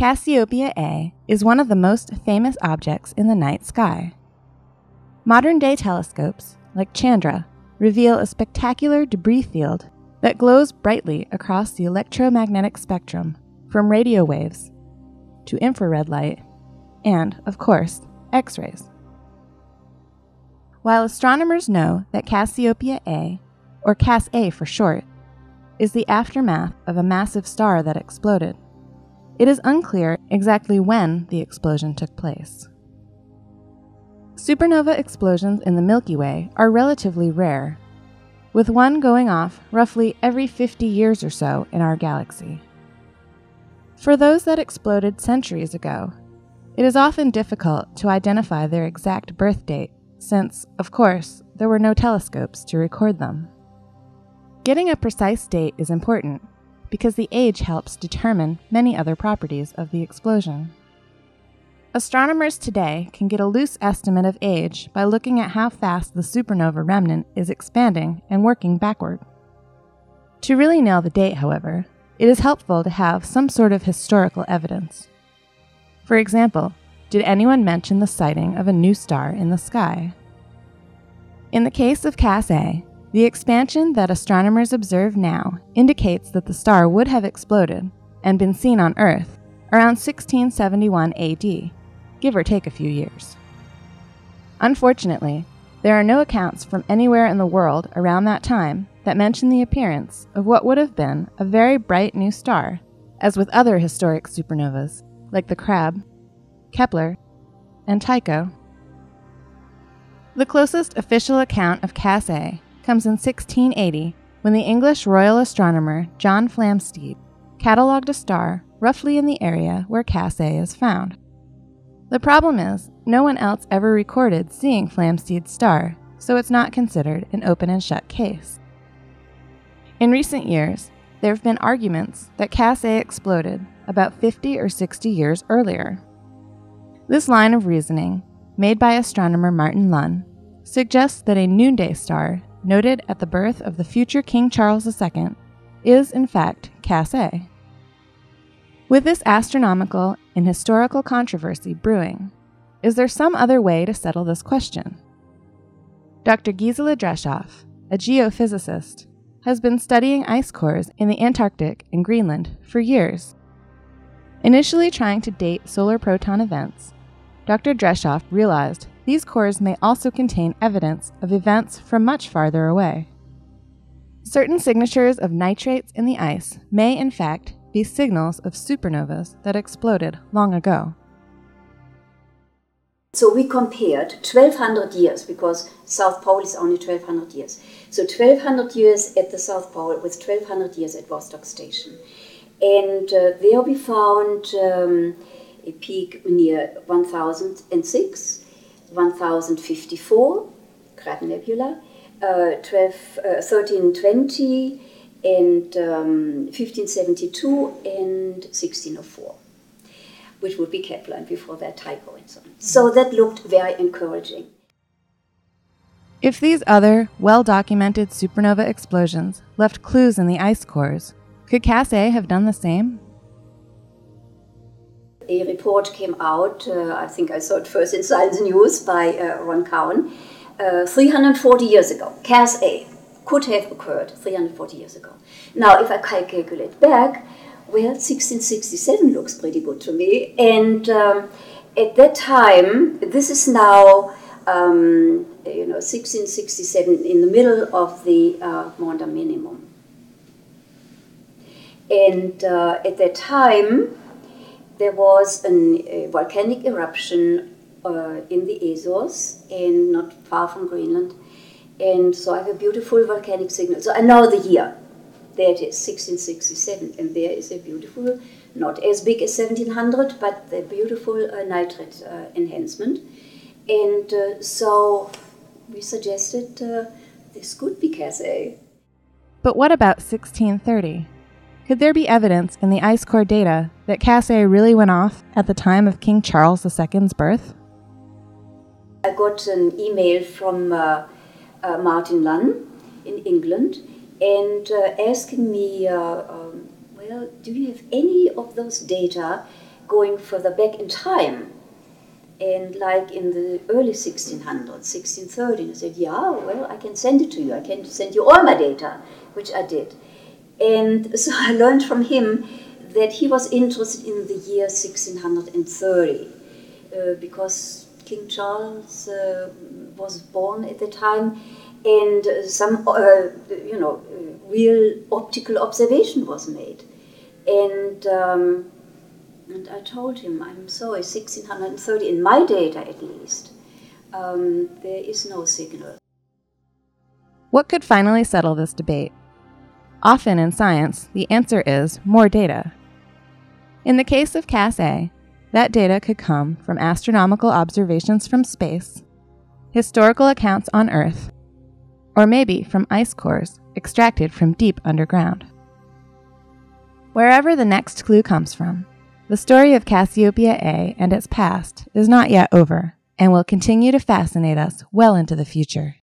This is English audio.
Cassiopeia A is one of the most famous objects in the night sky. Modern day telescopes, like Chandra, reveal a spectacular debris field that glows brightly across the electromagnetic spectrum from radio waves to infrared light and, of course, X rays. While astronomers know that Cassiopeia A, or Cas A for short, is the aftermath of a massive star that exploded, it is unclear exactly when the explosion took place. Supernova explosions in the Milky Way are relatively rare, with one going off roughly every 50 years or so in our galaxy. For those that exploded centuries ago, it is often difficult to identify their exact birth date, since, of course, there were no telescopes to record them. Getting a precise date is important because the age helps determine many other properties of the explosion. Astronomers today can get a loose estimate of age by looking at how fast the supernova remnant is expanding and working backward. To really nail the date, however, it is helpful to have some sort of historical evidence. For example, did anyone mention the sighting of a new star in the sky? In the case of Cas A, the expansion that astronomers observe now indicates that the star would have exploded and been seen on Earth around 1671 AD, give or take a few years. Unfortunately, there are no accounts from anywhere in the world around that time that mention the appearance of what would have been a very bright new star, as with other historic supernovas like the Crab, Kepler, and Tycho. The closest official account of Cas A comes in 1680 when the English royal astronomer John Flamsteed catalogued a star roughly in the area where Cas A is found. The problem is, no one else ever recorded seeing Flamsteed's star, so it's not considered an open and shut case. In recent years, there have been arguments that Cas A exploded about 50 or 60 years earlier. This line of reasoning, made by astronomer Martin Lunn, suggests that a noonday star noted at the birth of the future King Charles II, is in fact Cas A. With this astronomical and historical controversy brewing, is there some other way to settle this question? Dr. Gisela Dreschhoff, a geophysicist, has been studying ice cores in the Antarctic and Greenland for years. Initially trying to date solar proton events, Dr. Dreschhoff realized these cores may also contain evidence of events from much farther away. Certain signatures of nitrates in the ice may, in fact, be signals of supernovas that exploded long ago. So we compared 1200 years because South Pole is only 1200 years. So 1200 years at the South Pole with 1200 years at Vostok Station. And uh, there we found um, a peak near 1006 1054, Crab Nebula, uh, 12, uh, 1320, and um, 1572, and 1604, which would be Kepler, and before that Tycho and so on. So that looked very encouraging. If these other, well documented supernova explosions left clues in the ice cores, could Cas A have done the same? a report came out, uh, I think I saw it first in Science News by uh, Ron Cowen, uh, 340 years ago. Cas A could have occurred 340 years ago. Now, if I calculate back, well, 1667 looks pretty good to me. And um, at that time, this is now, um, you know, 1667 in the middle of the uh, Maunder minimum. And uh, at that time, there was an, a volcanic eruption uh, in the Azores and not far from Greenland. And so I have a beautiful volcanic signal. So I know the year. There it is, 1667. And there is a beautiful, not as big as 1700, but the beautiful uh, nitrate uh, enhancement. And uh, so we suggested uh, this could be Cas But what about 1630? Could there be evidence in the ice core data that Cas really went off at the time of King Charles II's birth? I got an email from uh, uh, Martin Lunn in England and uh, asking me, uh, um, well, do you have any of those data going further back in time? And like in the early 1600s, 1630, I said, yeah, well, I can send it to you. I can send you all my data, which I did. And so I learned from him that he was interested in the year 1630 uh, because King Charles uh, was born at the time and some, uh, you know, real optical observation was made. And, um, and I told him, I'm sorry, 1630, in my data at least, um, there is no signal. What could finally settle this debate? Often in science, the answer is more data. In the case of CAS A, that data could come from astronomical observations from space, historical accounts on Earth, or maybe from ice cores extracted from deep underground. Wherever the next clue comes from, the story of Cassiopeia A and its past is not yet over and will continue to fascinate us well into the future.